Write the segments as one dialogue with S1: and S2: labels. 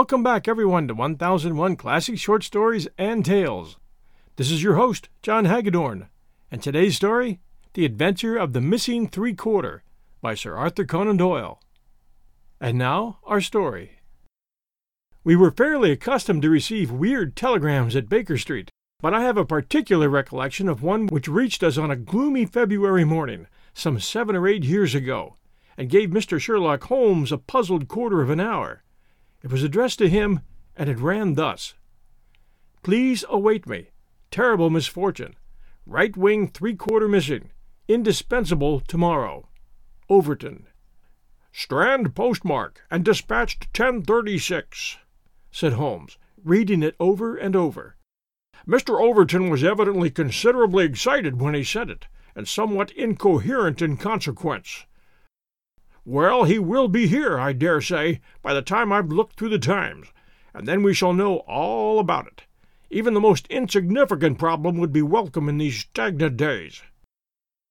S1: Welcome back, everyone, to 1001 Classic Short Stories and Tales. This is your host, John Hagedorn, and today's story The Adventure of the Missing Three Quarter by Sir Arthur Conan Doyle. And now, our story. We were fairly accustomed to receive weird telegrams at Baker Street, but I have a particular recollection of one which reached us on a gloomy February morning, some seven or eight years ago, and gave Mr. Sherlock Holmes a puzzled quarter of an hour. It was addressed to him, and it ran thus Please await me. Terrible misfortune. Right wing three quarter missing. Indispensable tomorrow. Overton. Strand postmark and dispatched 1036, said Holmes, reading it over and over. Mr. Overton was evidently considerably excited when he said it, and somewhat incoherent in consequence. Well, he will be here, I dare say, by the time I've looked through the Times, and then we shall know all about it. Even the most insignificant problem would be welcome in these stagnant days.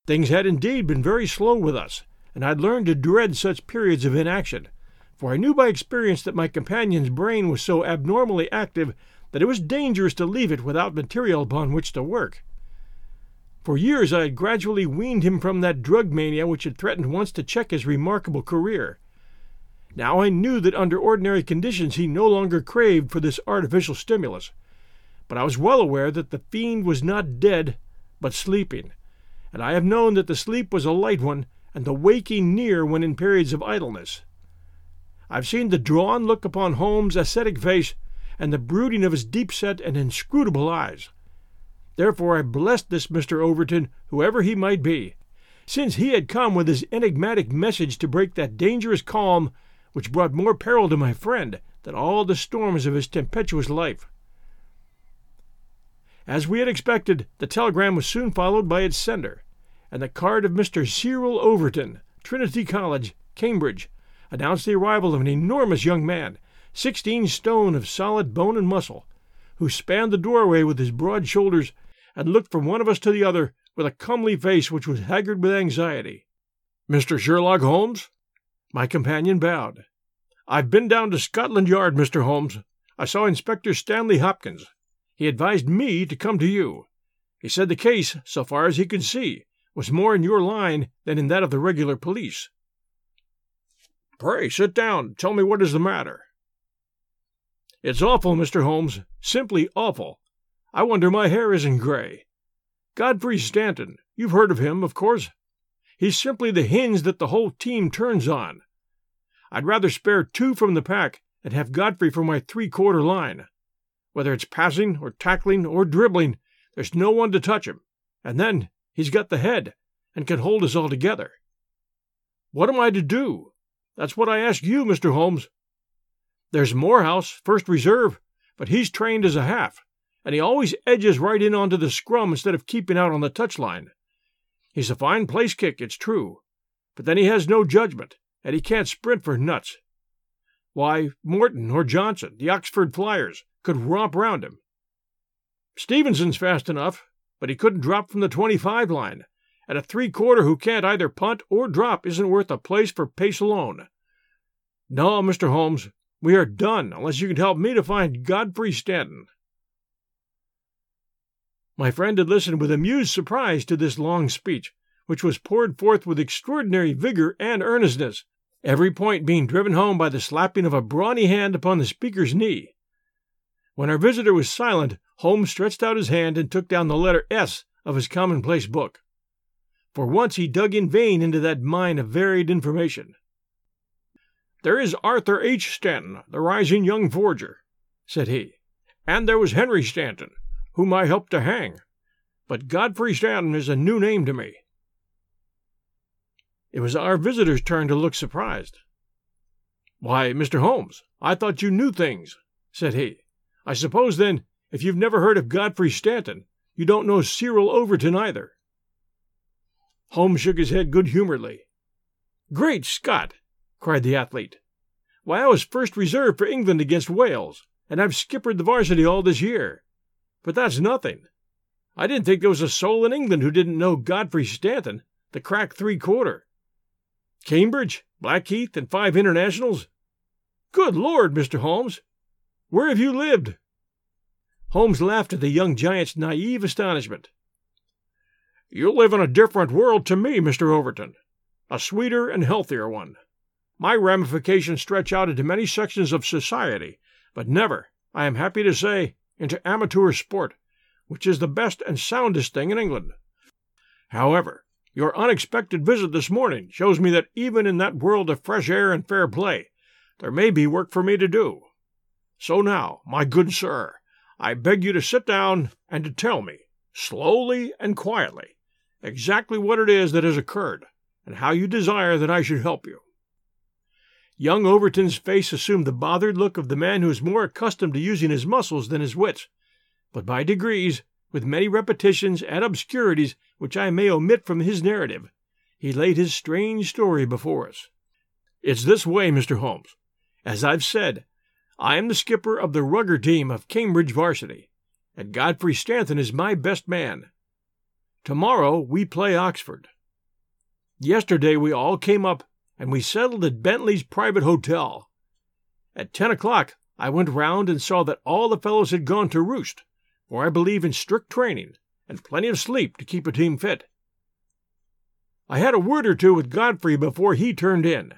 S1: Things had indeed been very slow with us, and I'd learned to dread such periods of inaction, for I knew by experience that my companion's brain was so abnormally active that it was dangerous to leave it without material upon which to work. For years I had gradually weaned him from that drug mania which had threatened once to check his remarkable career. Now I knew that under ordinary conditions he no longer craved for this artificial stimulus, but I was well aware that the fiend was not dead, but sleeping, and I have known that the sleep was a light one and the waking near when in periods of idleness. I've seen the drawn look upon Holmes' ascetic face and the brooding of his deep set and inscrutable eyes. Therefore I blessed this Mr. Overton, whoever he might be, since he had come with his enigmatic message to break that dangerous calm which brought more peril to my friend than all the storms of his tempestuous life. As we had expected, the telegram was soon followed by its sender, and the card of Mr. Cyril Overton, Trinity College, Cambridge, announced the arrival of an enormous young man, sixteen stone of solid bone and muscle, who spanned the doorway with his broad shoulders and looked from one of us to the other with a comely face which was haggard with anxiety. Mr. Sherlock Holmes? My companion bowed. I've been down to Scotland Yard, Mr. Holmes. I saw Inspector Stanley Hopkins. He advised me to come to you. He said the case, so far as he could see, was more in your line than in that of the regular police. Pray sit down. Tell me what is the matter. It's awful, Mr. Holmes. Simply awful. I wonder my hair isn't gray. Godfrey Stanton, you've heard of him, of course. He's simply the hinge that the whole team turns on. I'd rather spare two from the pack and have Godfrey for my three quarter line. Whether it's passing or tackling or dribbling, there's no one to touch him, and then he's got the head and can hold us all together. What am I to do? That's what I ask you, Mr. Holmes. There's Moorhouse, first reserve, but he's trained as a half and he always edges right in onto the scrum instead of keeping out on the touchline. He's a fine place kick, it's true, but then he has no judgment, and he can't sprint for nuts. Why, Morton or Johnson, the Oxford Flyers, could romp round him. Stevenson's fast enough, but he couldn't drop from the 25 line, and a three quarter who can't either punt or drop isn't worth a place for pace alone. No, Mr. Holmes, we are done unless you can help me to find Godfrey Stanton. My friend had listened with amused surprise to this long speech, which was poured forth with extraordinary vigor and earnestness, every point being driven home by the slapping of a brawny hand upon the speaker's knee. When our visitor was silent, Holmes stretched out his hand and took down the letter S of his commonplace book. For once he dug in vain into that mine of varied information. There is Arthur H. Stanton, the rising young forger, said he, and there was Henry Stanton, whom I helped to hang, but Godfrey Stanton is a new name to me. It was our visitor's turn to look surprised. Why, Mr. Holmes, I thought you knew things, said he. I suppose, then, if you've never heard of Godfrey Stanton, you don't know Cyril Overton either. Holmes shook his head good humoredly. Great Scott! cried the athlete. Why, I was first reserve for England against Wales, and I've skippered the varsity all this year. But that's nothing. I didn't think there was a soul in England who didn't know Godfrey Stanton, the crack three quarter. Cambridge, Blackheath, and five internationals. Good Lord, Mr. Holmes, Where have you lived? Holmes laughed at the young giant's naive astonishment. You live in a different world to me, Mr. Overton, a sweeter and healthier one. My ramifications stretch out into many sections of society, but never, I am happy to say, into amateur sport, which is the best and soundest thing in England. However, your unexpected visit this morning shows me that even in that world of fresh air and fair play, there may be work for me to do. So now, my good sir, I beg you to sit down and to tell me, slowly and quietly, exactly what it is that has occurred, and how you desire that I should help you. Young Overton's face assumed the bothered look of the man who is more accustomed to using his muscles than his wits, but by degrees, with many repetitions and obscurities which I may omit from his narrative, he laid his strange story before us. It's this way, Mr. Holmes. As I've said, I am the skipper of the rugger team of Cambridge Varsity, and Godfrey Stanton is my best man. Tomorrow we play Oxford. Yesterday we all came up and we settled at Bentley's private hotel. At ten o'clock, I went round and saw that all the fellows had gone to roost, for I believe in strict training and plenty of sleep to keep a team fit. I had a word or two with Godfrey before he turned in.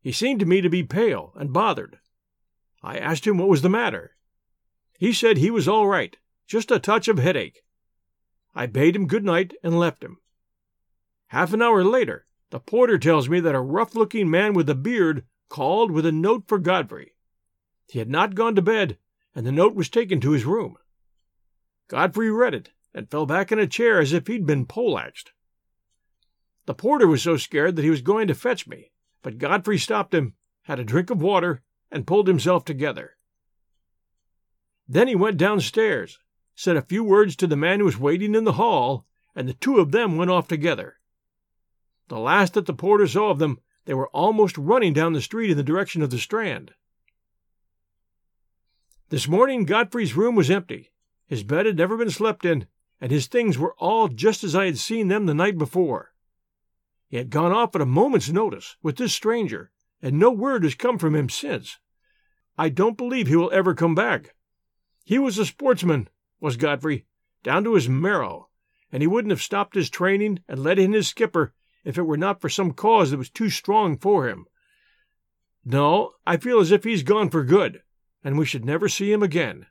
S1: He seemed to me to be pale and bothered. I asked him what was the matter. He said he was all right, just a touch of headache. I bade him good night and left him. Half an hour later, the porter tells me that a rough looking man with a beard called with a note for Godfrey. He had not gone to bed, and the note was taken to his room. Godfrey read it and fell back in a chair as if he'd been poleaxed. The porter was so scared that he was going to fetch me, but Godfrey stopped him, had a drink of water, and pulled himself together. Then he went downstairs, said a few words to the man who was waiting in the hall, and the two of them went off together. The last that the porter saw of them, they were almost running down the street in the direction of the Strand. This morning Godfrey's room was empty. His bed had never been slept in, and his things were all just as I had seen them the night before. He had gone off at a moment's notice with this stranger, and no word has come from him since. I don't believe he will ever come back. He was a sportsman, was Godfrey, down to his marrow, and he wouldn't have stopped his training and let in his skipper if it were not for some cause that was too strong for him. No, I feel as if he's gone for good, and we should never see him again.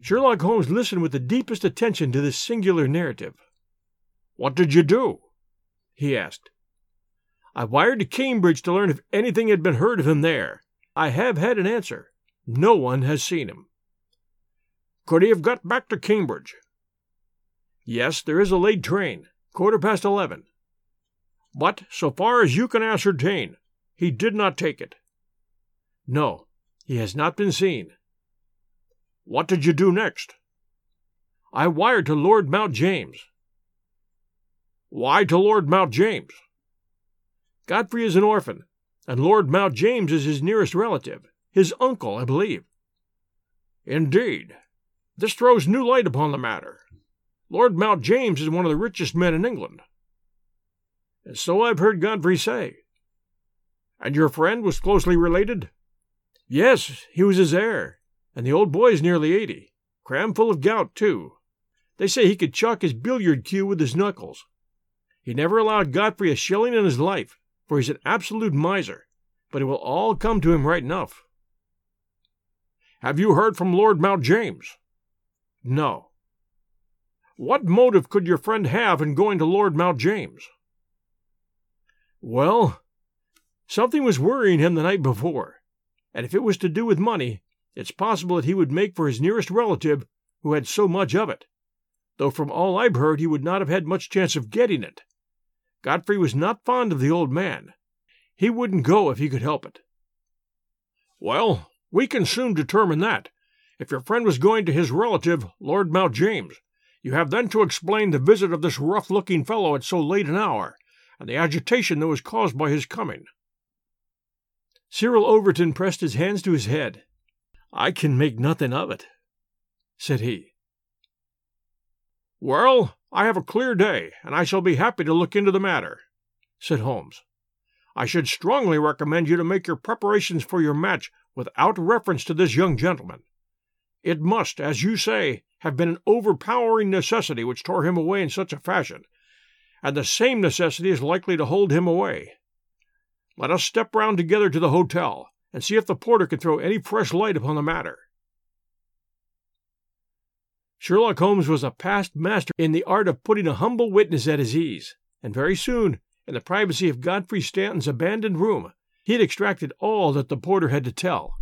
S1: Sherlock Holmes listened with the deepest attention to this singular narrative. What did you do? he asked. I wired to Cambridge to learn if anything had been heard of him there. I have had an answer. No one has seen him. Could he have got back to Cambridge? Yes, there is a late train quarter past eleven. But, so far as you can ascertain, he did not take it. No, he has not been seen. What did you do next? I wired to Lord Mount James. Why to Lord Mount James? Godfrey is an orphan, and Lord Mount James is his nearest relative, his uncle, I believe. Indeed. This throws new light upon the matter. Lord Mount James is one of the richest men in England. And so I've heard Godfrey say. And your friend was closely related? Yes, he was his heir, and the old boy's nearly eighty, cram full of gout, too. They say he could chalk his billiard cue with his knuckles. He never allowed Godfrey a shilling in his life, for he's an absolute miser, but it will all come to him right enough. Have you heard from Lord Mount James? No. What motive could your friend have in going to Lord Mount James? Well, something was worrying him the night before, and if it was to do with money, it's possible that he would make for his nearest relative who had so much of it, though from all I've heard he would not have had much chance of getting it. Godfrey was not fond of the old man. He wouldn't go if he could help it. Well, we can soon determine that. If your friend was going to his relative, Lord Mount James, you have then to explain the visit of this rough looking fellow at so late an hour, and the agitation that was caused by his coming. Cyril Overton pressed his hands to his head. I can make nothing of it, said he. Well, I have a clear day, and I shall be happy to look into the matter, said Holmes. I should strongly recommend you to make your preparations for your match without reference to this young gentleman. It must, as you say, have been an overpowering necessity which tore him away in such a fashion, and the same necessity is likely to hold him away. Let us step round together to the hotel and see if the porter can throw any fresh light upon the matter. Sherlock Holmes was a past master in the art of putting a humble witness at his ease, and very soon, in the privacy of Godfrey Stanton's abandoned room, he had extracted all that the porter had to tell.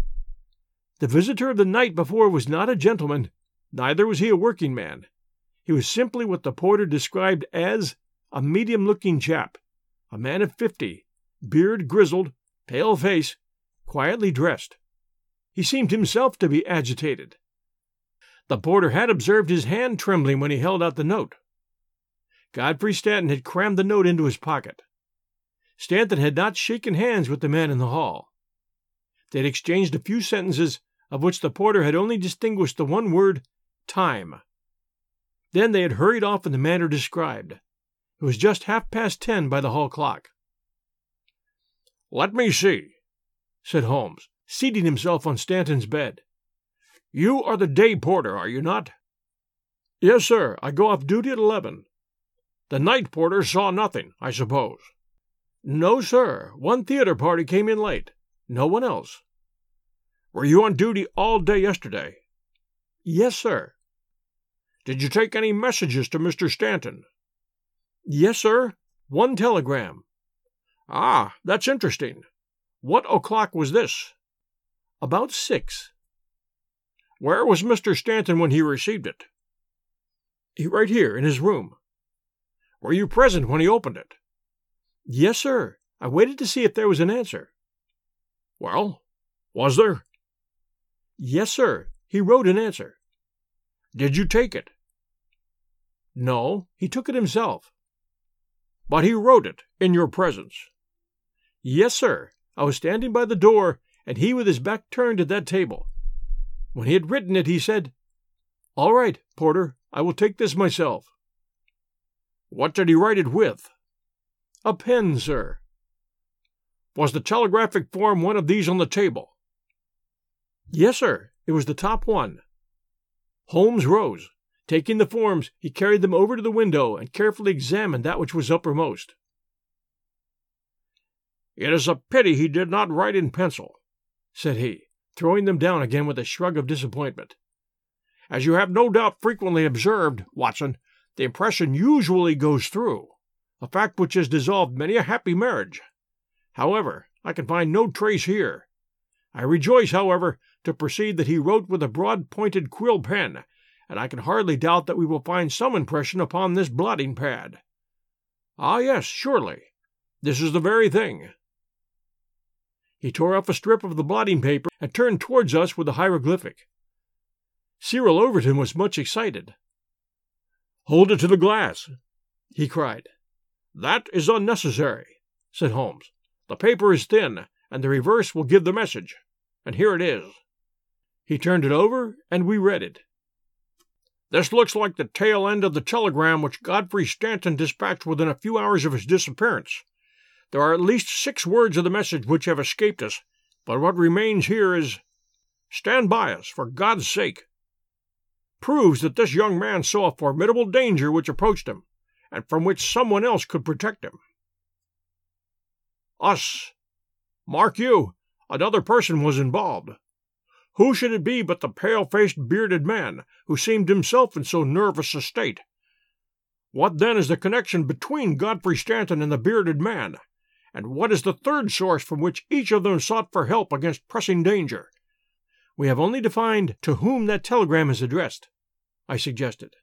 S1: The visitor of the night before was not a gentleman, neither was he a working man. He was simply what the porter described as a medium looking chap, a man of fifty, beard grizzled, pale face, quietly dressed. He seemed himself to be agitated. The porter had observed his hand trembling when he held out the note. Godfrey Stanton had crammed the note into his pocket. Stanton had not shaken hands with the man in the hall. They had exchanged a few sentences, of which the porter had only distinguished the one word, time. Then they had hurried off in the manner described. It was just half past ten by the hall clock. Let me see, said Holmes, seating himself on Stanton's bed. You are the day porter, are you not? Yes, sir. I go off duty at eleven. The night porter saw nothing, I suppose. No, sir. One theater party came in late. No one else. Were you on duty all day yesterday? Yes, sir. Did you take any messages to Mr. Stanton? Yes, sir. One telegram. Ah, that's interesting. What o'clock was this? About six. Where was Mr. Stanton when he received it? Right here, in his room. Were you present when he opened it? Yes, sir. I waited to see if there was an answer. Well, was there? Yes, sir. He wrote an answer. Did you take it? No, he took it himself. But he wrote it in your presence. Yes, sir. I was standing by the door, and he with his back turned to that table. When he had written it, he said, All right, Porter, I will take this myself. What did he write it with? A pen, sir. Was the telegraphic form one of these on the table? Yes, sir. It was the top one. Holmes rose. Taking the forms, he carried them over to the window and carefully examined that which was uppermost. It is a pity he did not write in pencil, said he throwing them down again with a shrug of disappointment. As you have no doubt frequently observed, Watson, the impression usually goes through, a fact which has dissolved many a happy marriage. However, I can find no trace here. I rejoice, however, to perceive that he wrote with a broad pointed quill pen, and I can hardly doubt that we will find some impression upon this blotting pad. Ah, yes, surely. This is the very thing. He tore off a strip of the blotting paper and turned towards us with the hieroglyphic. Cyril Overton was much excited. Hold it to the glass, he cried. That is unnecessary, said Holmes. The paper is thin, and the reverse will give the message. And here it is. He turned it over, and we read it. This looks like the tail end of the telegram which Godfrey Stanton dispatched within a few hours of his disappearance. There are at least six words of the message which have escaped us, but what remains here is Stand by us, for God's sake. Proves that this young man saw a formidable danger which approached him, and from which someone else could protect him. Us. Mark you, another person was involved. Who should it be but the pale faced, bearded man, who seemed himself in so nervous a state? What then is the connection between Godfrey Stanton and the bearded man? And what is the third source from which each of them sought for help against pressing danger? We have only to find to whom that telegram is addressed, I suggested.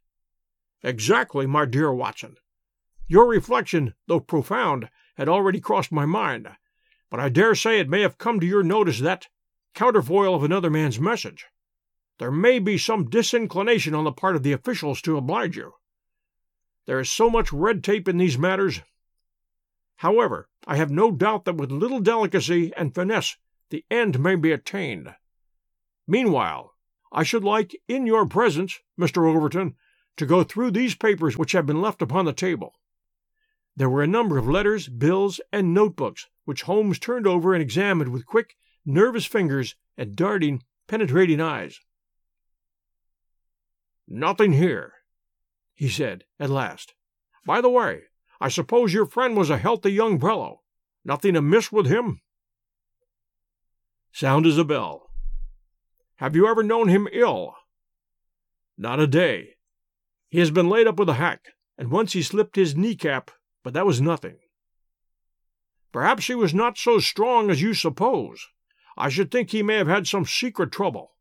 S1: Exactly, my dear Watson. Your reflection, though profound, had already crossed my mind, but I dare say it may have come to your notice that, counterfoil of another man's message, there may be some disinclination on the part of the officials to oblige you. There is so much red tape in these matters However, I have no doubt that with little delicacy and finesse the end may be attained. Meanwhile, I should like, in your presence, Mr. Overton, to go through these papers which have been left upon the table. There were a number of letters, bills, and notebooks, which Holmes turned over and examined with quick, nervous fingers and darting, penetrating eyes.
S2: Nothing here, he said at last. By the way, I suppose your friend was a healthy young fellow. Nothing amiss with him?
S1: Sound as a bell.
S2: Have you ever known him ill?
S1: Not a day. He has been laid up with a hack, and once he slipped his kneecap, but that was nothing.
S2: Perhaps he was not so strong as you suppose. I should think he may have had some secret trouble.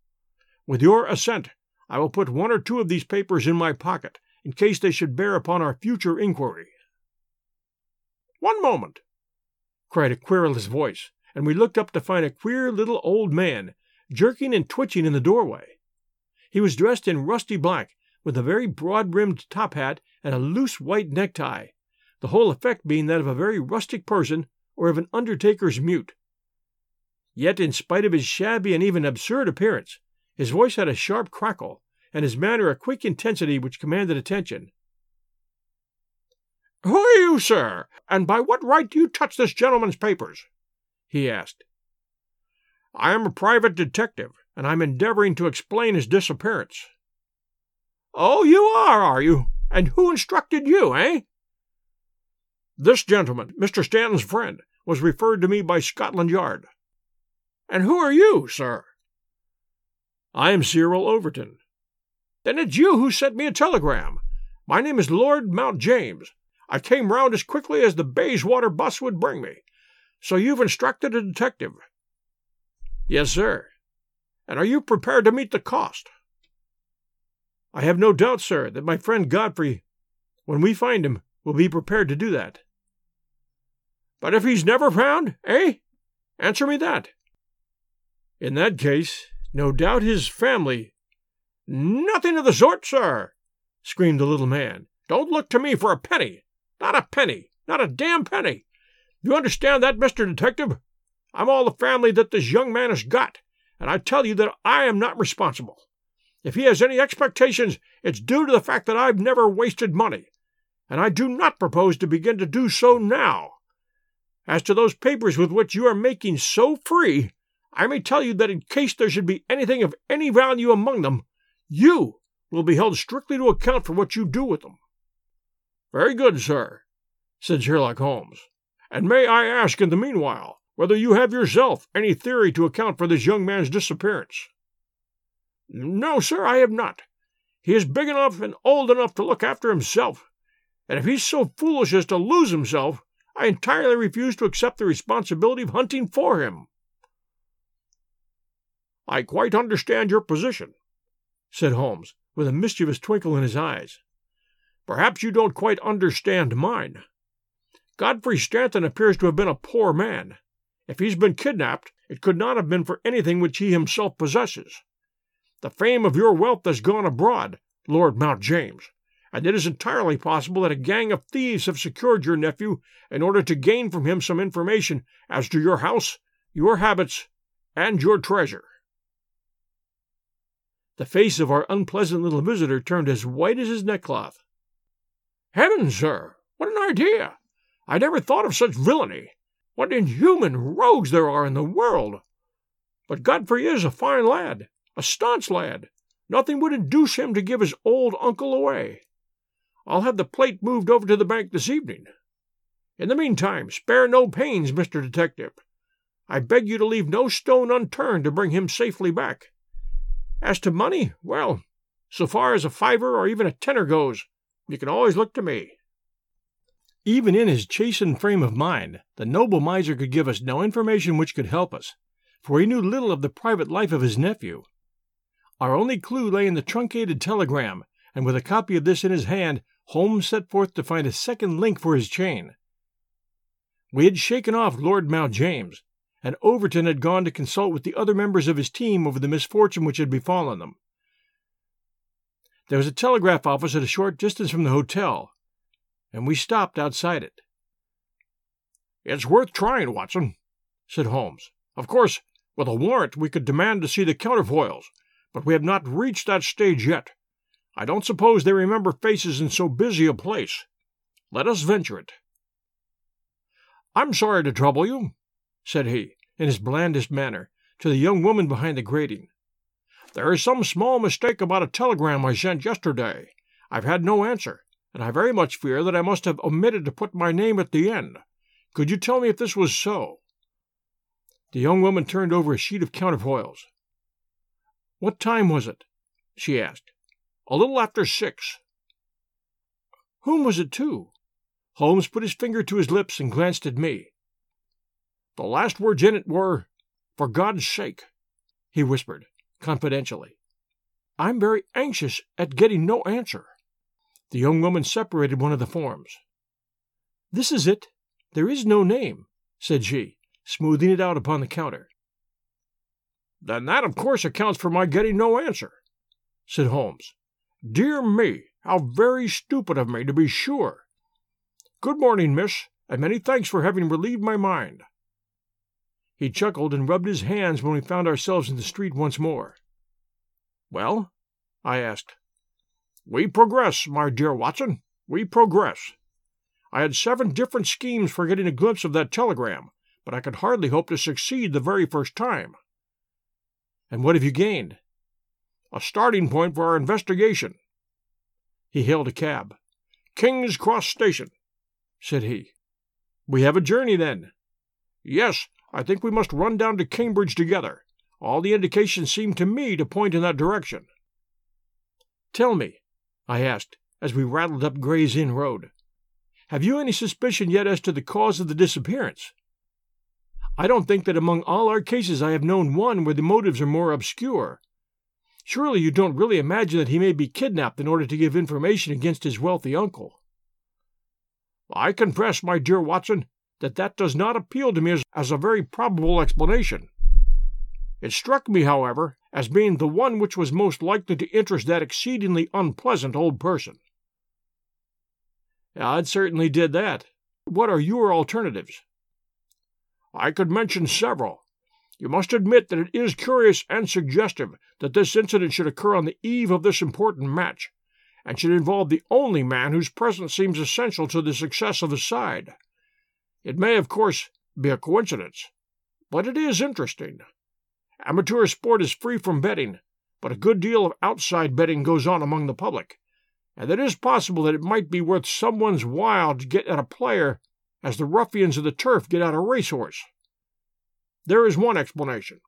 S2: With your assent, I will put one or two of these papers in my pocket, in case they should bear upon our future inquiry. One moment, cried a querulous voice, and we looked up to find a queer little old man jerking and twitching in the doorway. He was dressed in rusty black, with a very broad brimmed top hat and a loose white necktie, the whole effect being that of a very rustic person or of an undertaker's mute. Yet, in spite of his shabby and even absurd appearance, his voice had a sharp crackle, and his manner a quick intensity which commanded attention. Who are you, sir, and by what right do you touch this gentleman's papers? he asked. I am a private detective, and I'm endeavoring to explain his disappearance. Oh, you are, are you? And who instructed you, eh? This gentleman, Mr. Stanton's friend, was referred to me by Scotland Yard. And who are you, sir?
S1: I am Cyril Overton.
S2: Then it's you who sent me a telegram. My name is Lord Mount James. I came round as quickly as the Bayswater bus would bring me. So you've instructed a detective?
S1: Yes, sir.
S2: And are you prepared to meet the cost?
S1: I have no doubt, sir, that my friend Godfrey, when we find him, will be prepared to do that.
S2: But if he's never found, eh? Answer me that.
S1: In that case, no doubt his family.
S2: Nothing of the sort, sir, screamed the little man. Don't look to me for a penny. Not a penny. Not a damn penny. You understand that, Mr. Detective? I'm all the family that this young man has got, and I tell you that I am not responsible. If he has any expectations, it's due to the fact that I've never wasted money, and I do not propose to begin to do so now. As to those papers with which you are making so free, I may tell you that in case there should be anything of any value among them, you will be held strictly to account for what you do with them. Very good, sir, said Sherlock Holmes. And may I ask in the meanwhile whether you have yourself any theory to account for this young man's disappearance? No, sir, I have not. He is big enough and old enough to look after himself, and if he's so foolish as to lose himself, I entirely refuse to accept the responsibility of hunting for him. I quite understand your position, said Holmes, with a mischievous twinkle in his eyes. Perhaps you don't quite understand mine. Godfrey Stanton appears to have been a poor man. If he's been kidnapped, it could not have been for anything which he himself possesses. The fame of your wealth has gone abroad, Lord Mount James, and it is entirely possible that a gang of thieves have secured your nephew in order to gain from him some information as to your house, your habits, and your treasure.
S1: The face of our unpleasant little visitor turned as white as his neckcloth.
S2: Heavens, sir, what an idea! I never thought of such villainy. What inhuman rogues there are in the world! But Godfrey is a fine lad, a staunch lad. Nothing would induce him to give his old uncle away. I'll have the plate moved over to the bank this evening. In the meantime, spare no pains, Mr. Detective. I beg you to leave no stone unturned to bring him safely back. As to money, well, so far as a fiver or even a tenner goes, you can always look to me.
S1: Even in his chastened frame of mind, the noble miser could give us no information which could help us, for he knew little of the private life of his nephew. Our only clue lay in the truncated telegram, and with a copy of this in his hand, Holmes set forth to find a second link for his chain. We had shaken off Lord Mount James, and Overton had gone to consult with the other members of his team over the misfortune which had befallen them. There was a telegraph office at a short distance from the hotel, and we stopped outside it.
S2: It's worth trying, Watson, said Holmes. Of course, with a warrant we could demand to see the counterfoils, but we have not reached that stage yet. I don't suppose they remember faces in so busy a place. Let us venture it. I'm sorry to trouble you, said he, in his blandest manner, to the young woman behind the grating. There is some small mistake about a telegram I sent yesterday. I've had no answer, and I very much fear that I must have omitted to put my name at the end. Could you tell me if this was so?
S1: The young woman turned over a sheet of counterfoils. What time was it? she asked.
S2: A little after six.
S1: Whom was it to? Holmes put his finger to his lips and glanced at me.
S2: The last words in it were, For God's sake, he whispered, confidentially. I'm very anxious at getting no answer.
S1: The young woman separated one of the forms. This is it. There is no name, said she, smoothing it out upon the counter.
S2: Then that, of course, accounts for my getting no answer, said Holmes. Dear me, how very stupid of me, to be sure. Good morning, miss, and many thanks for having relieved my mind.
S1: He chuckled and rubbed his hands when we found ourselves in the street once more.
S2: Well? I asked. We progress, my dear Watson. We progress. I had seven different schemes for getting a glimpse of that telegram, but I could hardly hope to succeed the very first time.
S1: And what have you gained?
S2: A starting point for our investigation.
S1: He hailed a cab.
S2: King's Cross Station, said he.
S1: We have a journey, then.
S2: Yes, I think we must run down to Cambridge together. All the indications seem to me to point in that direction.
S1: Tell me, I asked, as we rattled up Gray's Inn Road, have you any suspicion yet as to the cause of the disappearance? I don't think that among all our cases I have known one where the motives are more obscure. Surely you don't really imagine that he may be kidnapped in order to give information against his wealthy uncle.
S2: I confess, my dear Watson, that that does not appeal to me as, as a very probable explanation. It struck me, however, as being the one which was most likely to interest that exceedingly unpleasant old person.
S1: Yeah, certainly did that. What are your alternatives?
S2: I could mention several. You must admit that it is curious and suggestive that this incident should occur on the eve of this important match, and should involve the only man whose presence seems essential to the success of the side. It may, of course, be a coincidence, but it is interesting. Amateur sport is free from betting, but a good deal of outside betting goes on among the public, and it is possible that it might be worth someone's while to get at a player as the ruffians of the turf get at a racehorse. There is one explanation.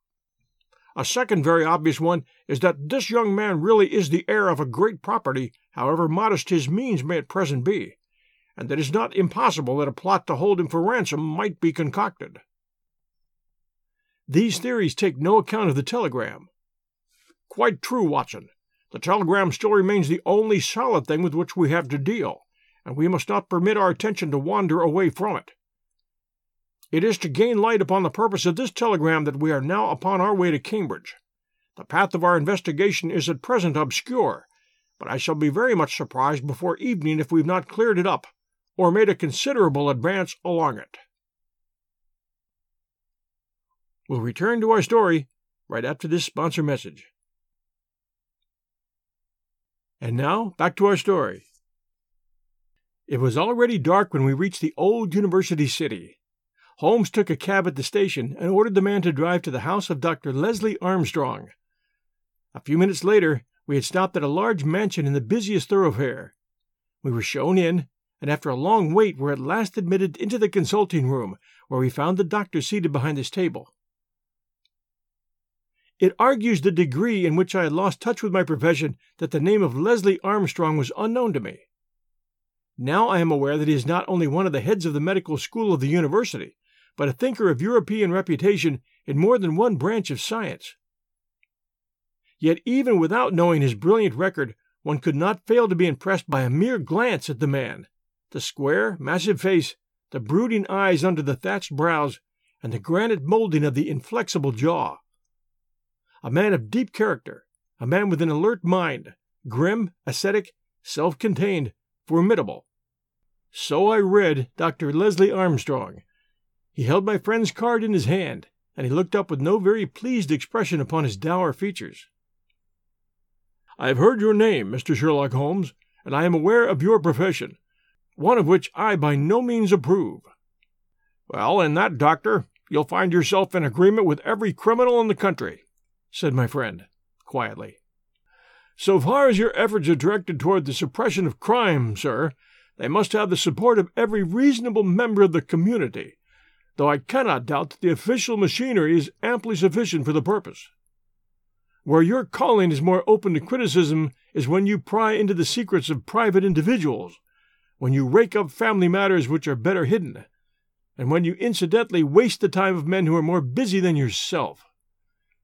S2: A second very obvious one is that this young man really is the heir of a great property, however modest his means may at present be, and that it is not impossible that a plot to hold him for ransom might be concocted.
S1: These theories take no account of the telegram.
S2: Quite true, Watson. The telegram still remains the only solid thing with which we have to deal, and we must not permit our attention to wander away from it. It is to gain light upon the purpose of this telegram that we are now upon our way to Cambridge. The path of our investigation is at present obscure, but I shall be very much surprised before evening if we've not cleared it up, or made a considerable advance along it.
S1: We'll return to our story right after this sponsor message. And now, back to our story. It was already dark when we reached the old University City. Holmes took a cab at the station and ordered the man to drive to the house of Dr. Leslie Armstrong. A few minutes later, we had stopped at a large mansion in the busiest thoroughfare. We were shown in, and after a long wait were at last admitted into the consulting room, where we found the doctor seated behind his table. It argues the degree in which I had lost touch with my profession that the name of Leslie Armstrong was unknown to me. Now I am aware that he is not only one of the heads of the medical school of the university, but a thinker of European reputation in more than one branch of science. Yet, even without knowing his brilliant record, one could not fail to be impressed by a mere glance at the man the square, massive face, the brooding eyes under the thatched brows, and the granite molding of the inflexible jaw. A man of deep character, a man with an alert mind, grim, ascetic, self contained, formidable. So I read Dr. Leslie Armstrong, he held my friend's card in his hand, and he looked up with no very pleased expression upon his dour features.
S2: I have heard your name, Mr. Sherlock Holmes, and I am aware of your profession, one of which I by no means approve. Well, in that, Doctor, you'll find yourself in agreement with every criminal in the country, said my friend, quietly. So far as your efforts are directed toward the suppression of crime, sir, they must have the support of every reasonable member of the community, though I cannot doubt that the official machinery is amply sufficient for the purpose. Where your calling is more open to criticism is when you pry into the secrets of private individuals, when you rake up family matters which are better hidden, and when you incidentally waste the time of men who are more busy than yourself.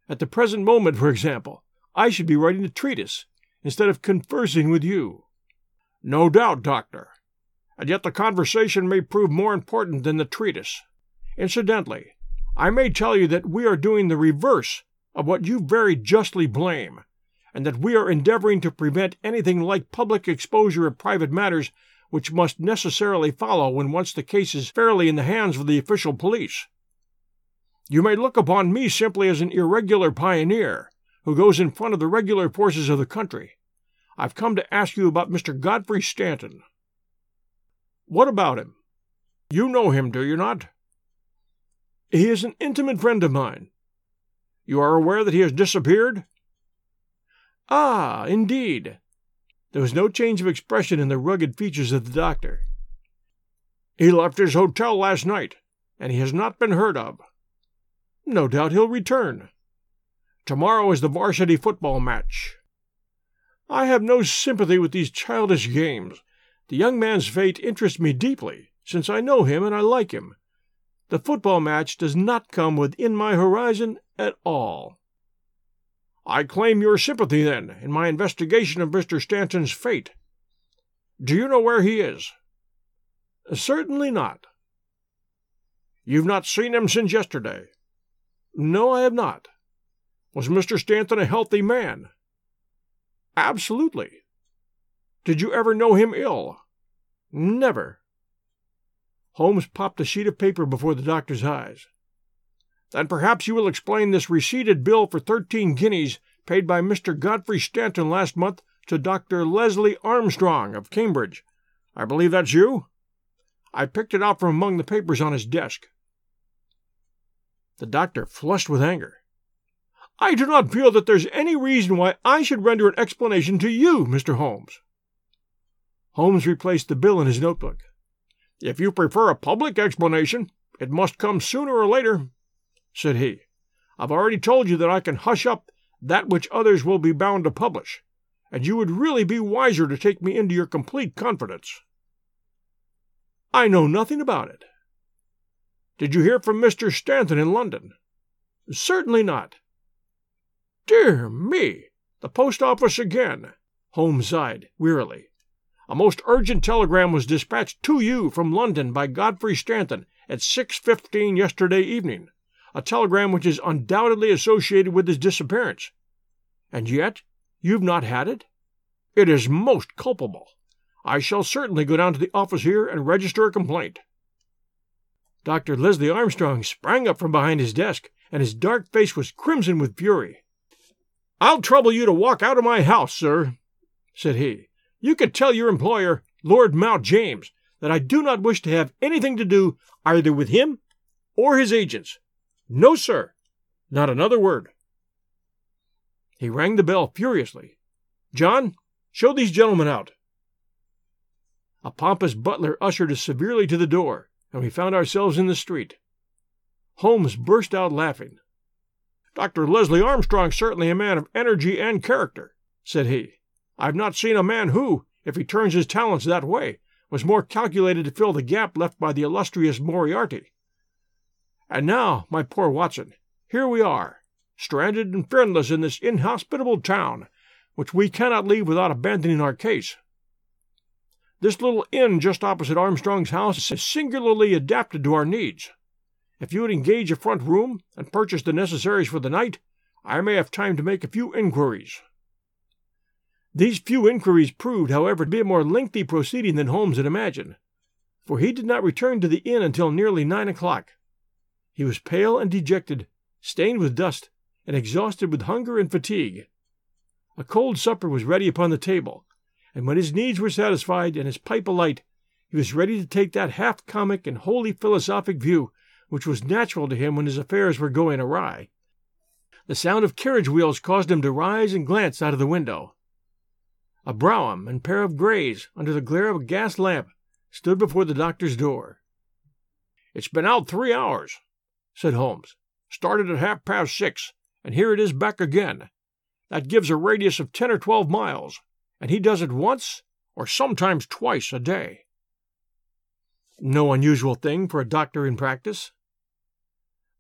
S2: At the present moment, for example, I should be writing a treatise instead of conversing with you. No doubt, doctor. And yet the conversation may prove more important than the treatise. Incidentally, I may tell you that we are doing the reverse of what you very justly blame, and that we are endeavoring to prevent anything like public exposure of private matters which must necessarily follow when once the case is fairly in the hands of the official police. You may look upon me simply as an irregular pioneer who goes in front of the regular forces of the country. I've come to ask you about Mr. Godfrey Stanton. What about him? You know him, do you not? He is an intimate friend of mine. You are aware that he has disappeared? Ah, indeed. There was no change of expression in the rugged features of the doctor. He left his hotel last night, and he has not been heard of. No doubt he'll return. Tomorrow is the varsity football match. I have no sympathy with these childish games. The young man's fate interests me deeply, since I know him and I like him. The football match does not come within my horizon at all. I claim your sympathy, then, in my investigation of Mr. Stanton's fate. Do you know where he is? Certainly not. You've not seen him since yesterday? No, I have not. Was Mr. Stanton a healthy man? Absolutely. Did you ever know him ill? Never. Holmes popped a sheet of paper before the doctor's eyes. Then perhaps you will explain this receipted bill for thirteen guineas paid by Mr. Godfrey Stanton last month to Dr. Leslie Armstrong of Cambridge. I believe that's you? I picked it out from among the papers on his desk. The doctor flushed with anger. I do not feel that there's any reason why I should render an explanation to you, Mr. Holmes. Holmes replaced the bill in his notebook. If you prefer a public explanation, it must come sooner or later said he. I've already told you that I can hush up that which others will be bound to publish, and you would really be wiser to take me into your complete confidence. I know nothing about it. Did you hear from Mr. Stanton in London? Certainly not. Dear me! The post office again. Holmes sighed wearily. A most urgent telegram was dispatched to you from London by Godfrey Stanton at 6.15 yesterday evening a telegram which is undoubtedly associated with his disappearance. And yet you've not had it? It is most culpable. I shall certainly go down to the office here and register a complaint. Dr. Leslie Armstrong sprang up from behind his desk, and his dark face was crimson with fury. I'll trouble you to walk out of my house, sir, said he. You can tell your employer, Lord Mount James, that I do not wish to have anything to do either with him or his agents. No, sir. Not another word. He rang the bell furiously. John, show these gentlemen out. A pompous butler ushered us severely to the door, and we found ourselves in the street. Holmes burst out laughing. Dr. Leslie Armstrong certainly a man of energy and character, said he. I've not seen a man who, if he turns his talents that way, was more calculated to fill the gap left by the illustrious Moriarty. And now, my poor Watson, here we are, stranded and friendless in this inhospitable town, which we cannot leave without abandoning our case. This little inn just opposite Armstrong's house is singularly adapted to our needs. If you would engage a front room and purchase the necessaries for the night, I may have time to make a few inquiries. These few inquiries proved, however, to be a more lengthy proceeding than Holmes had imagined, for he did not return to the inn until nearly nine o'clock. He was pale and dejected, stained with dust, and exhausted with hunger and fatigue. A cold supper was ready upon the table, and when his needs were satisfied and his pipe alight, he was ready to take that half comic and wholly philosophic view
S1: which was natural to him when his affairs were going awry. The sound of carriage wheels caused him to rise and glance out of the window. A brougham and pair of greys, under the glare of a gas lamp, stood before the doctor's door.
S2: It's been out three hours, said Holmes. Started at half past six, and here it is back again. That gives a radius of ten or twelve miles, and he does it once or sometimes twice a day.
S1: No unusual thing for a doctor in practice.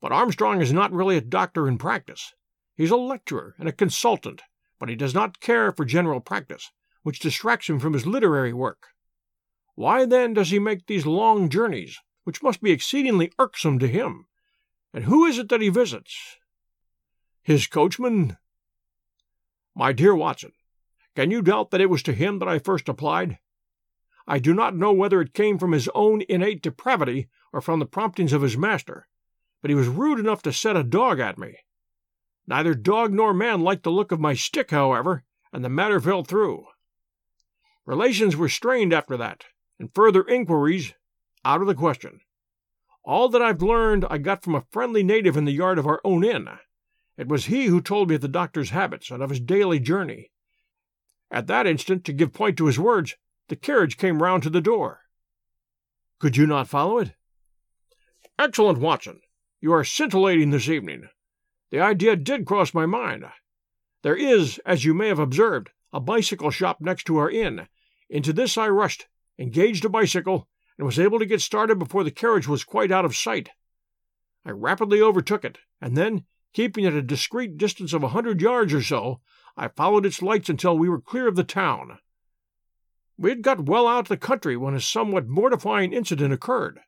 S2: But Armstrong is not really a doctor in practice. He's a lecturer and a consultant, but he does not care for general practice, which distracts him from his literary work. Why then does he make these long journeys, which must be exceedingly irksome to him? And who is it that he visits?
S1: His coachman?
S2: My dear Watson, can you doubt that it was to him that I first applied? I do not know whether it came from his own innate depravity or from the promptings of his master, but he was rude enough to set a dog at me. Neither dog nor man liked the look of my stick, however, and the matter fell through. Relations were strained after that, and further inquiries out of the question. All that I've learned I got from a friendly native in the yard of our own inn. It was he who told me of the doctor's habits and of his daily journey. At that instant, to give point to his words, the carriage came round to the door.
S1: Could you not follow it?
S2: Excellent, Watson. You are scintillating this evening. The idea did cross my mind. There is, as you may have observed, a bicycle shop next to our inn. Into this I rushed, engaged a bicycle, and was able to get started before the carriage was quite out of sight. I rapidly overtook it, and then, keeping at a discreet distance of a hundred yards or so, I followed its lights until we were clear of the town. We had got well out of the country when a somewhat mortifying incident occurred.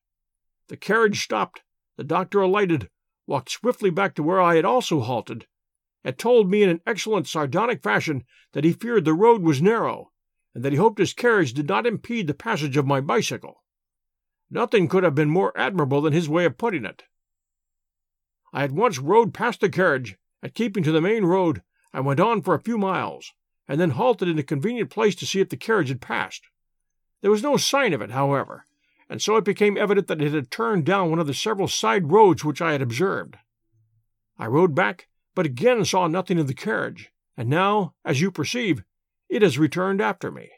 S2: The carriage stopped, the doctor alighted, walked swiftly back to where I had also halted, and told me in an excellent sardonic fashion that he feared the road was narrow, and that he hoped his carriage did not impede the passage of my bicycle. Nothing could have been more admirable than his way of putting it. I at once rode past the carriage, and keeping to the main road, I went on for a few miles, and then halted in a convenient place to see if the carriage had passed. There was no sign of it, however, and so it became evident that it had turned down one of the several side roads which I had observed. I rode back, but again saw nothing of the carriage, and now, as you perceive, it has returned after me.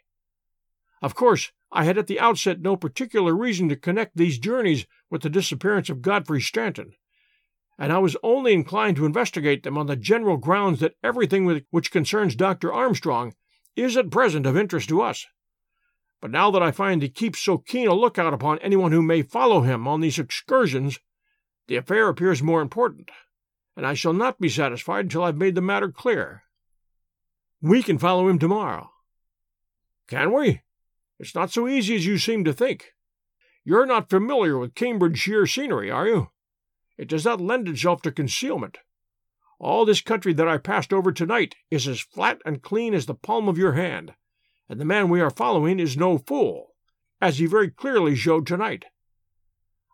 S2: Of course, I had at the outset no particular reason to connect these journeys with the disappearance of Godfrey Staunton, and I was only inclined to investigate them on the general grounds that everything which concerns Dr. Armstrong is at present of interest to us. But now that I find he keeps so keen a lookout upon anyone who may follow him on these excursions, the affair appears more important, and I shall not be satisfied until I've made the matter clear.
S1: We can follow him tomorrow.
S2: Can we? It's not so easy as you seem to think. You're not familiar with Cambridgeshire scenery, are you? It does not lend itself to concealment. All this country that I passed over tonight is as flat and clean as the palm of your hand, and the man we are following is no fool, as he very clearly showed tonight.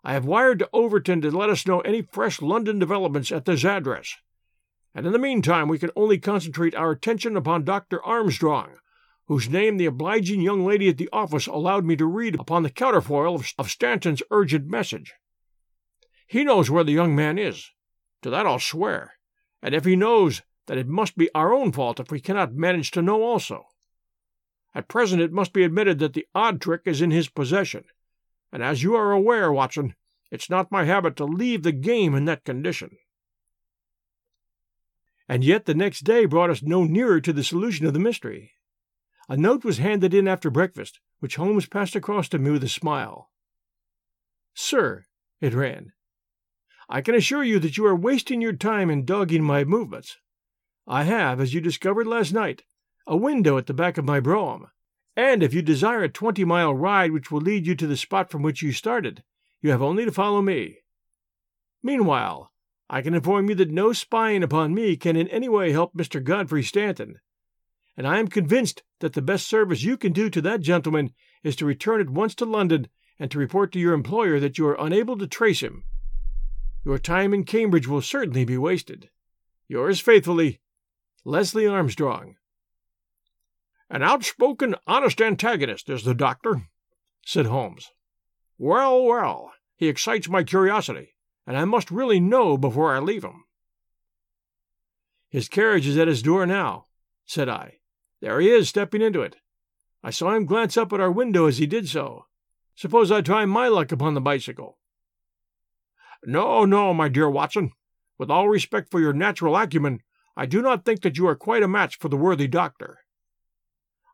S2: I have wired to Overton to let us know any fresh London developments at this address, and in the meantime we can only concentrate our attention upon Dr. Armstrong, whose name the obliging young lady at the office allowed me to read upon the counterfoil of Staunton's urgent message. He knows where the young man is. To that I'll swear. And if he knows, that it must be our own fault if we cannot manage to know also. At present it must be admitted that the odd trick is in his possession, and as you are aware, Watson, it's not my habit to leave the game in that condition.
S1: And yet the next day brought us no nearer to the solution of the mystery. A note was handed in after breakfast, which Holmes passed across to me with a smile. Sir, it ran, I can assure you that you are wasting your time in dogging my movements. I have, as you discovered last night, a window at the back of my brougham, and if you desire a twenty mile ride which will lead you to the spot from which you started, you have only to follow me. Meanwhile, I can inform you that no spying upon me can in any way help Mr. Godfrey Staunton, and I am convinced that the best service you can do to that gentleman is to return at once to London and to report to your employer that you are unable to trace him. Your time in Cambridge will certainly be wasted. Yours faithfully, Leslie Armstrong.
S2: An outspoken, honest antagonist is the doctor, said Holmes. Well, well, he excites my curiosity, and I must really know before I leave him.
S1: His carriage is at his door now, said I. There he is, stepping into it. I saw him glance up at our window as he did so. Suppose I try my luck upon the bicycle.
S2: No, no, my dear Watson. With all respect for your natural acumen, I do not think that you are quite a match for the worthy doctor.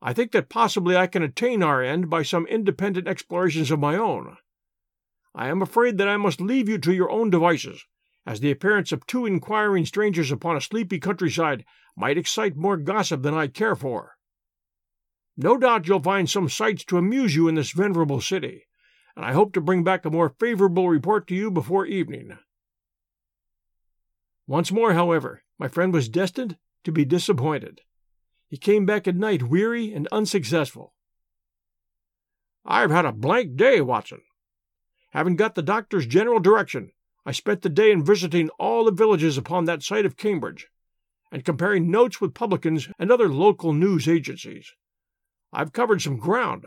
S2: I think that possibly I can attain our end by some independent explorations of my own. I am afraid that I must leave you to your own devices, as the appearance of two inquiring strangers upon a sleepy countryside might excite more gossip than I care for. No doubt you'll find some sights to amuse you in this venerable city, and I hope to bring back a more favorable report to you before evening.
S1: Once more, however, my friend was destined to be disappointed. He came back at night weary and unsuccessful.
S2: I've had a blank day, Watson. Haven't got the doctor's general direction, I spent the day in visiting all the villages upon that side of Cambridge, and comparing notes with publicans and other local news agencies. I've covered some ground.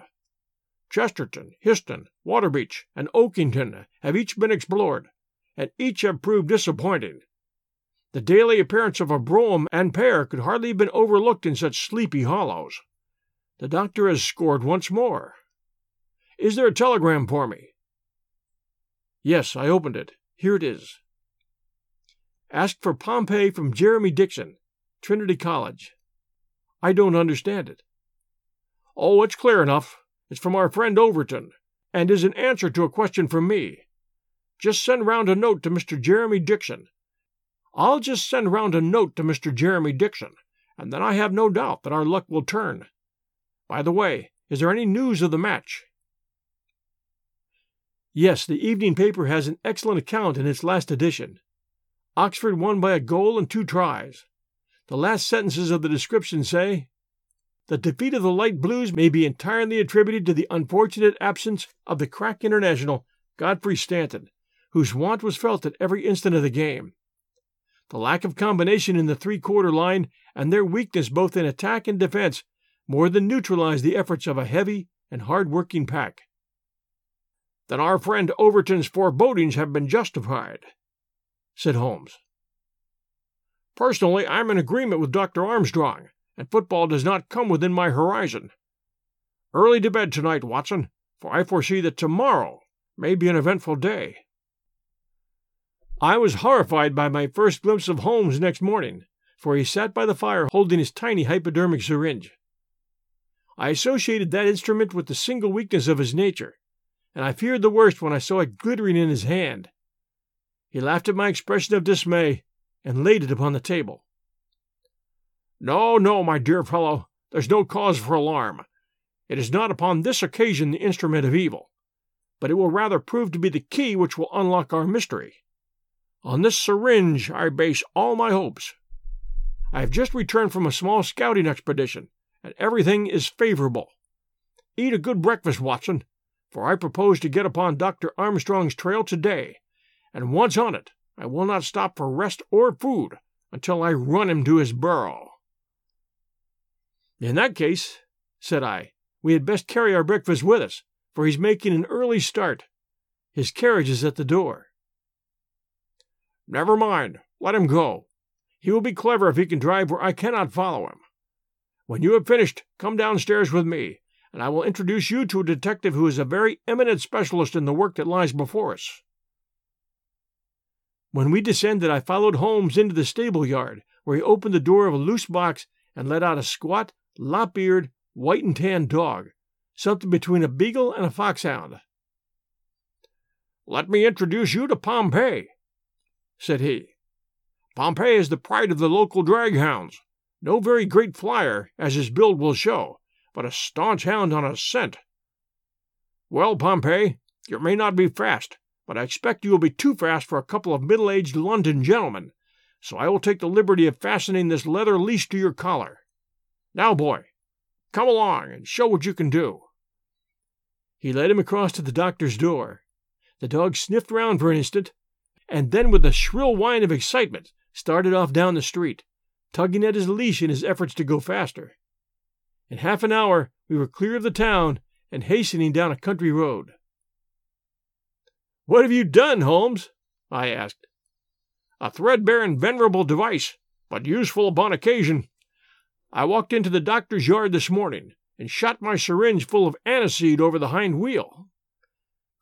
S2: Chesterton, Histon, Waterbeach, and Oakington have each been explored, and each have proved disappointing. The daily appearance of a brougham and pair could hardly have been overlooked in such sleepy hollows. The doctor has scored once more. Is there a telegram for me?
S1: Yes, I opened it. Here it is. Ask for Pompey from Jeremy Dixon, Trinity College. I don't understand it.
S2: Oh, it's clear enough. It's from our friend Overton, and is an answer to a question from me. Just send round a note to Mr. Jeremy Dixon. I'll just send round a note to Mr. Jeremy Dixon, and then I have no doubt that our luck will turn. By the way, is there any news of the match?
S1: Yes, the evening paper has an excellent account in its last edition. Oxford won by a goal and two tries. The last sentences of the description say the defeat of the Light Blues may be entirely attributed to the unfortunate absence of the crack international, Godfrey Staunton, whose want was felt at every instant of the game. The lack of combination in the three quarter line and their weakness both in attack and defense more than neutralized the efforts of a heavy and hard working pack.
S2: Then our friend Overton's forebodings have been justified, said Holmes. Personally, I'm in agreement with Dr. Armstrong and football does not come within my horizon. Early to bed tonight, Watson, for I foresee that tomorrow may be an eventful day.
S1: I was horrified by my first glimpse of Holmes next morning, for he sat by the fire holding his tiny hypodermic syringe. I associated that instrument with the single weakness of his nature, and I feared the worst when I saw it glittering in his hand. He laughed at my expression of dismay and laid it upon the table.
S2: No, no, my dear fellow, there's no cause for alarm. It is not upon this occasion the instrument of evil, but it will rather prove to be the key which will unlock our mystery. On this syringe I base all my hopes. I have just returned from a small scouting expedition, and everything is favorable. Eat a good breakfast, Watson, for I propose to get upon Dr. Armstrong's trail today, and once on it, I will not stop for rest or food until I run him to his burrow.
S1: In that case, said I, we had best carry our breakfast with us, for he's making an early start. His carriage is at the door.
S2: Never mind, let him go. He will be clever if he can drive where I cannot follow him. When you have finished, come downstairs with me, and I will introduce you to a detective who is a very eminent specialist in the work that lies before us.
S1: When we descended, I followed Holmes into the stable yard, where he opened the door of a loose box and let out a squat, lop eared, white and tan dog, something between a beagle and a foxhound.
S2: Let me introduce you to Pompey, said he. Pompey is the pride of the local drag hounds. No very great flyer, as his build will show, but a staunch hound on a scent. Well, Pompey, you may not be fast, but I expect you will be too fast for a couple of middle aged London gentlemen, so I will take the liberty of fastening this leather leash to your collar. Now, boy, come along and show what you can do.
S1: He led him across to the doctor's door. The dog sniffed round for an instant, and then, with a shrill whine of excitement, started off down the street, tugging at his leash in his efforts to go faster. In half an hour we were clear of the town and hastening down a country road.
S2: What have you done, Holmes? I asked. A threadbare and venerable device, but useful upon occasion. I walked into the doctor's yard this morning and shot my syringe full of aniseed over the hind wheel.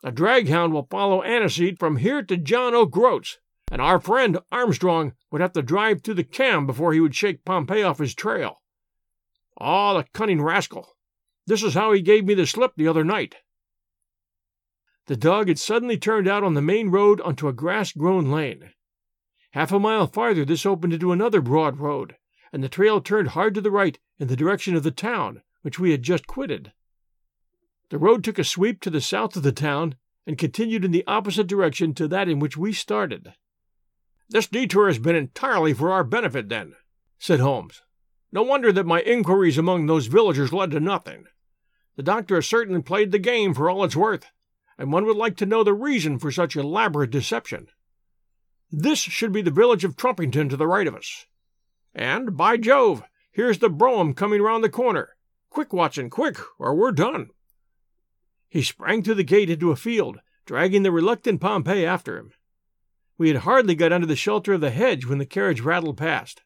S2: The draghound will follow aniseed from here to John O'Groats, and our friend Armstrong would have to drive through the cam before he would shake Pompey off his trail. Ah, the cunning rascal! This is how he gave me the slip the other night.
S1: The dog had suddenly turned out on the main road onto a grass grown lane. Half a mile farther, this opened into another broad road, and the trail turned hard to the right in the direction of the town, which we had just quitted. The road took a sweep to the south of the town and continued in the opposite direction to that in which we started.
S2: This detour has been entirely for our benefit, then, said Holmes. No wonder that my inquiries among those villagers led to nothing. The doctor has certainly played the game for all it's worth and one would like to know the reason for such elaborate deception. This should be the village of Trumpington to the right of us. And, by Jove, here's the brougham coming round the corner. Quick, Watson, quick, or we're done.
S1: He sprang through the gate into a field, dragging the reluctant Pompey after him. We had hardly got under the shelter of the hedge when the carriage rattled past.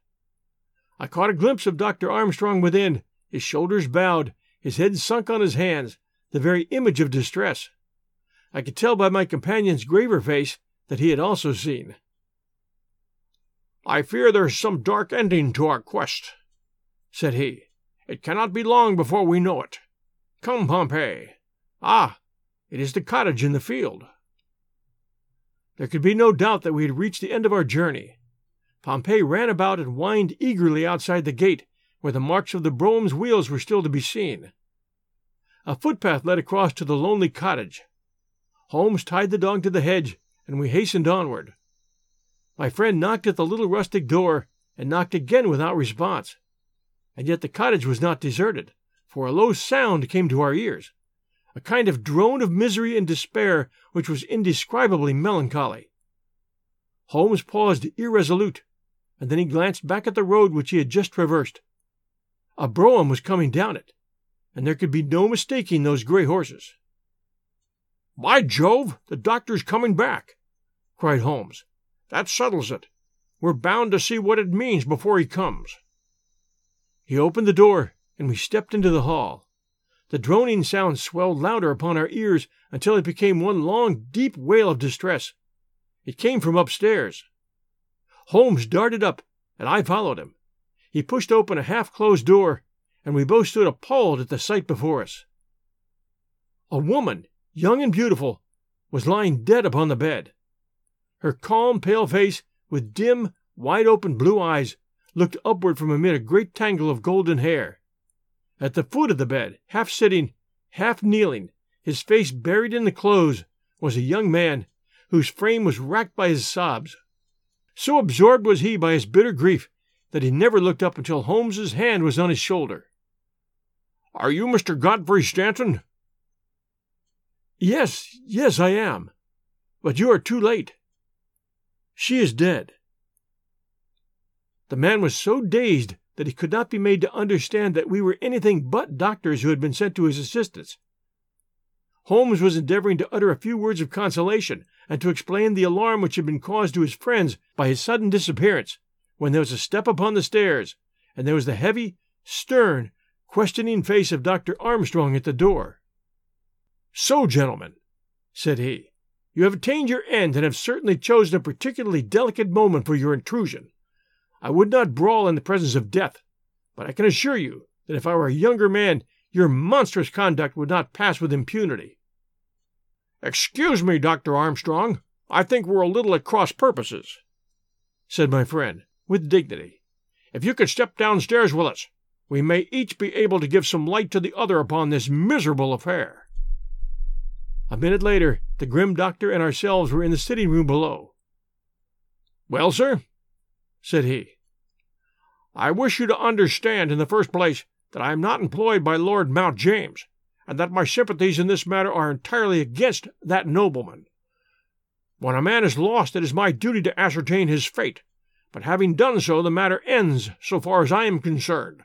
S1: I caught a glimpse of Dr. Armstrong within, his shoulders bowed, his head sunk on his hands, the very image of distress. I could tell by my companion's graver face that he had also seen.
S2: I fear there's some dark ending to our quest, said he. It cannot be long before we know it. Come, Pompey. Ah, it is the cottage in the field.
S1: There could be no doubt that we had reached the end of our journey. Pompey ran about and whined eagerly outside the gate, where the marks of the brougham's wheels were still to be seen. A footpath led across to the lonely cottage, Holmes tied the dog to the hedge, and we hastened onward. My friend knocked at the little rustic door, and knocked again without response. And yet the cottage was not deserted, for a low sound came to our ears, a kind of drone of misery and despair which was indescribably melancholy. Holmes paused irresolute, and then he glanced back at the road which he had just traversed. A brougham was coming down it, and there could be no mistaking those gray horses.
S2: By Jove, the doctor's coming back, cried Holmes. That settles it. We're bound to see what it means before he comes.
S1: He opened the door, and we stepped into the hall. The droning sound swelled louder upon our ears until it became one long, deep wail of distress. It came from upstairs. Holmes darted up, and I followed him. He pushed open a half closed door, and we both stood appalled at the sight before us. A woman young and beautiful, was lying dead upon the bed. Her calm, pale face, with dim, wide open blue eyes, looked upward from amid a great tangle of golden hair. At the foot of the bed, half sitting, half kneeling, his face buried in the clothes, was a young man whose frame was racked by his sobs. So absorbed was he by his bitter grief that he never looked up until Holmes's hand was on his shoulder.
S2: Are you Mr. Godfrey Staunton?
S1: Yes, yes, I am. But you are too late. She is dead. The man was so dazed that he could not be made to understand that we were anything but doctors who had been sent to his assistance. Holmes was endeavoring to utter a few words of consolation and to explain the alarm which had been caused to his friends by his sudden disappearance, when there was a step upon the stairs, and there was the heavy, stern, questioning face of Dr. Armstrong at the door. So, gentlemen, said he, you have attained your end and have certainly chosen a particularly delicate moment for your intrusion. I would not brawl in the presence of death, but I can assure you that if I were a younger man, your monstrous conduct would not pass with impunity.
S2: Excuse me, Dr. Armstrong. I think we're a little at cross purposes, said my friend, with dignity. If you could step downstairs with us, we may each be able to give some light to the other upon this miserable affair.
S1: A minute later, the grim doctor and ourselves were in the sitting room below.
S2: Well, sir, said he, I wish you to understand, in the first place, that I am not employed by Lord Mount James, and that my sympathies in this matter are entirely against that nobleman. When a man is lost, it is my duty to ascertain his fate, but having done so, the matter ends so far as I am concerned,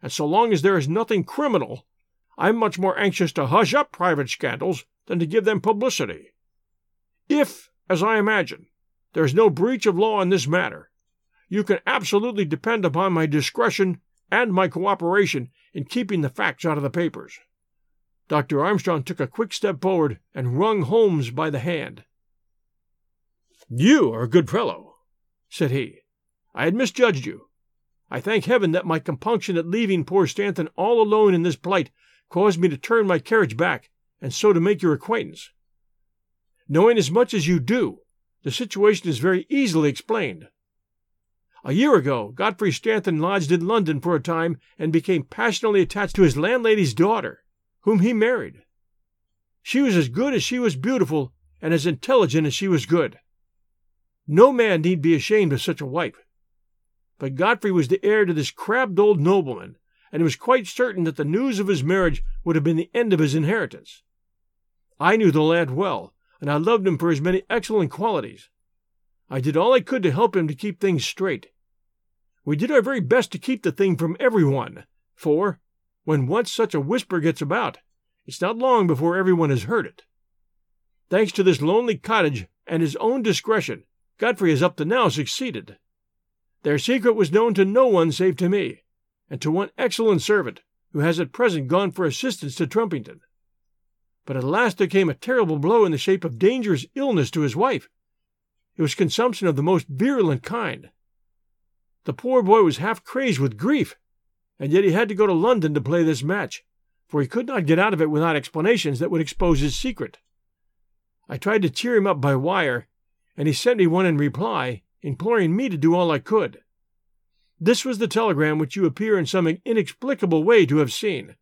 S2: and so long as there is nothing criminal, I am much more anxious to hush up private scandals than to give them publicity. If, as I imagine, There is no breach of law in this matter. You can absolutely depend upon my discretion and my cooperation in keeping the facts out of the papers. Dr. Armstrong took a quick step forward and wrung Holmes by the hand. You are a good fellow, said he. I had misjudged you. I thank heaven that my compunction at leaving poor Staunton all alone in this plight caused me to turn my carriage back and so to make your acquaintance. Knowing as much as you do, the situation is very easily explained. A year ago, Godfrey Staunton lodged in London for a time and became passionately attached to his landlady's daughter, whom he married. She was as good as she was beautiful, and as intelligent as she was good. No man need be ashamed of such a wife. But Godfrey was the heir to this crabbed old nobleman, and it was quite certain that the news of his marriage would have been the end of his inheritance. I knew the lad well, and I loved him for his many excellent qualities. I did all I could to help him to keep things straight. We did our very best to keep the thing from everyone, for, when once such a whisper gets about, it's not long before everyone has heard it. Thanks to this lonely cottage and his own discretion, Godfrey has up to now succeeded. Their secret was known to no one save to me, and to one excellent servant, who has at present gone for assistance to Trumpington. But at last there came a terrible blow in the shape of dangerous illness to his wife, it was consumption of the most virulent kind. The poor boy was half crazed with grief, and yet he had to go to London to play this match, for he could not get out of it without explanations that would expose his secret. I tried to cheer him up by wire, and he sent me one in reply, imploring me to do all I could. This was the telegram which you appear in some inexplicable way to have seen.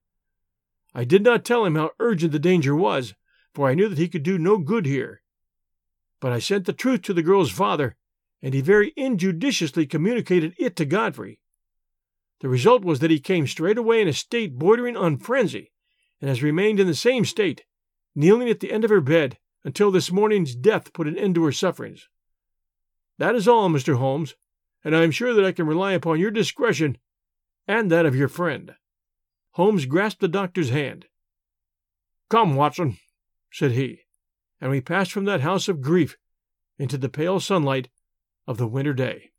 S2: I did not tell him how urgent the danger was, for I knew that he could do no good here, but I sent the truth to the girl's father, and he very injudiciously communicated it to Godfrey. The result was that he came straight away in a state bordering on frenzy, and has remained in the same state, kneeling at the end of her bed until this morning's death put an end to her sufferings. That is all, Mr. Holmes, and I am sure that I can rely upon your discretion and that of your friend. Holmes grasped the doctor's hand. Come, Watson, said he and we passed from that house of grief into the pale sunlight of the winter day.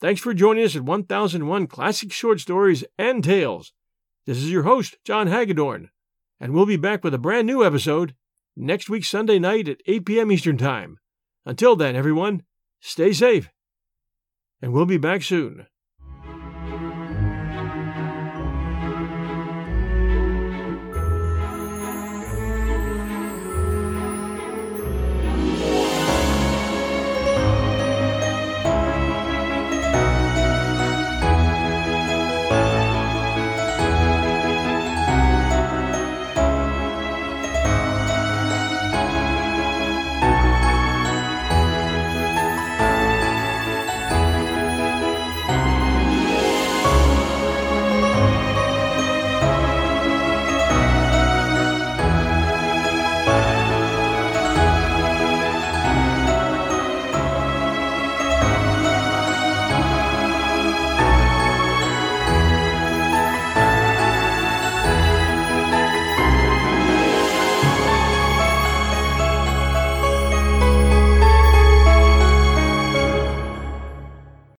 S2: Thanks for joining us at 1001 Classic Short Stories and Tales. This is your host, John Hagedorn, and we'll be back with a brand new episode next week, Sunday night at 8 p.m. Eastern Time. Until then, everyone, stay safe, and we'll be back soon.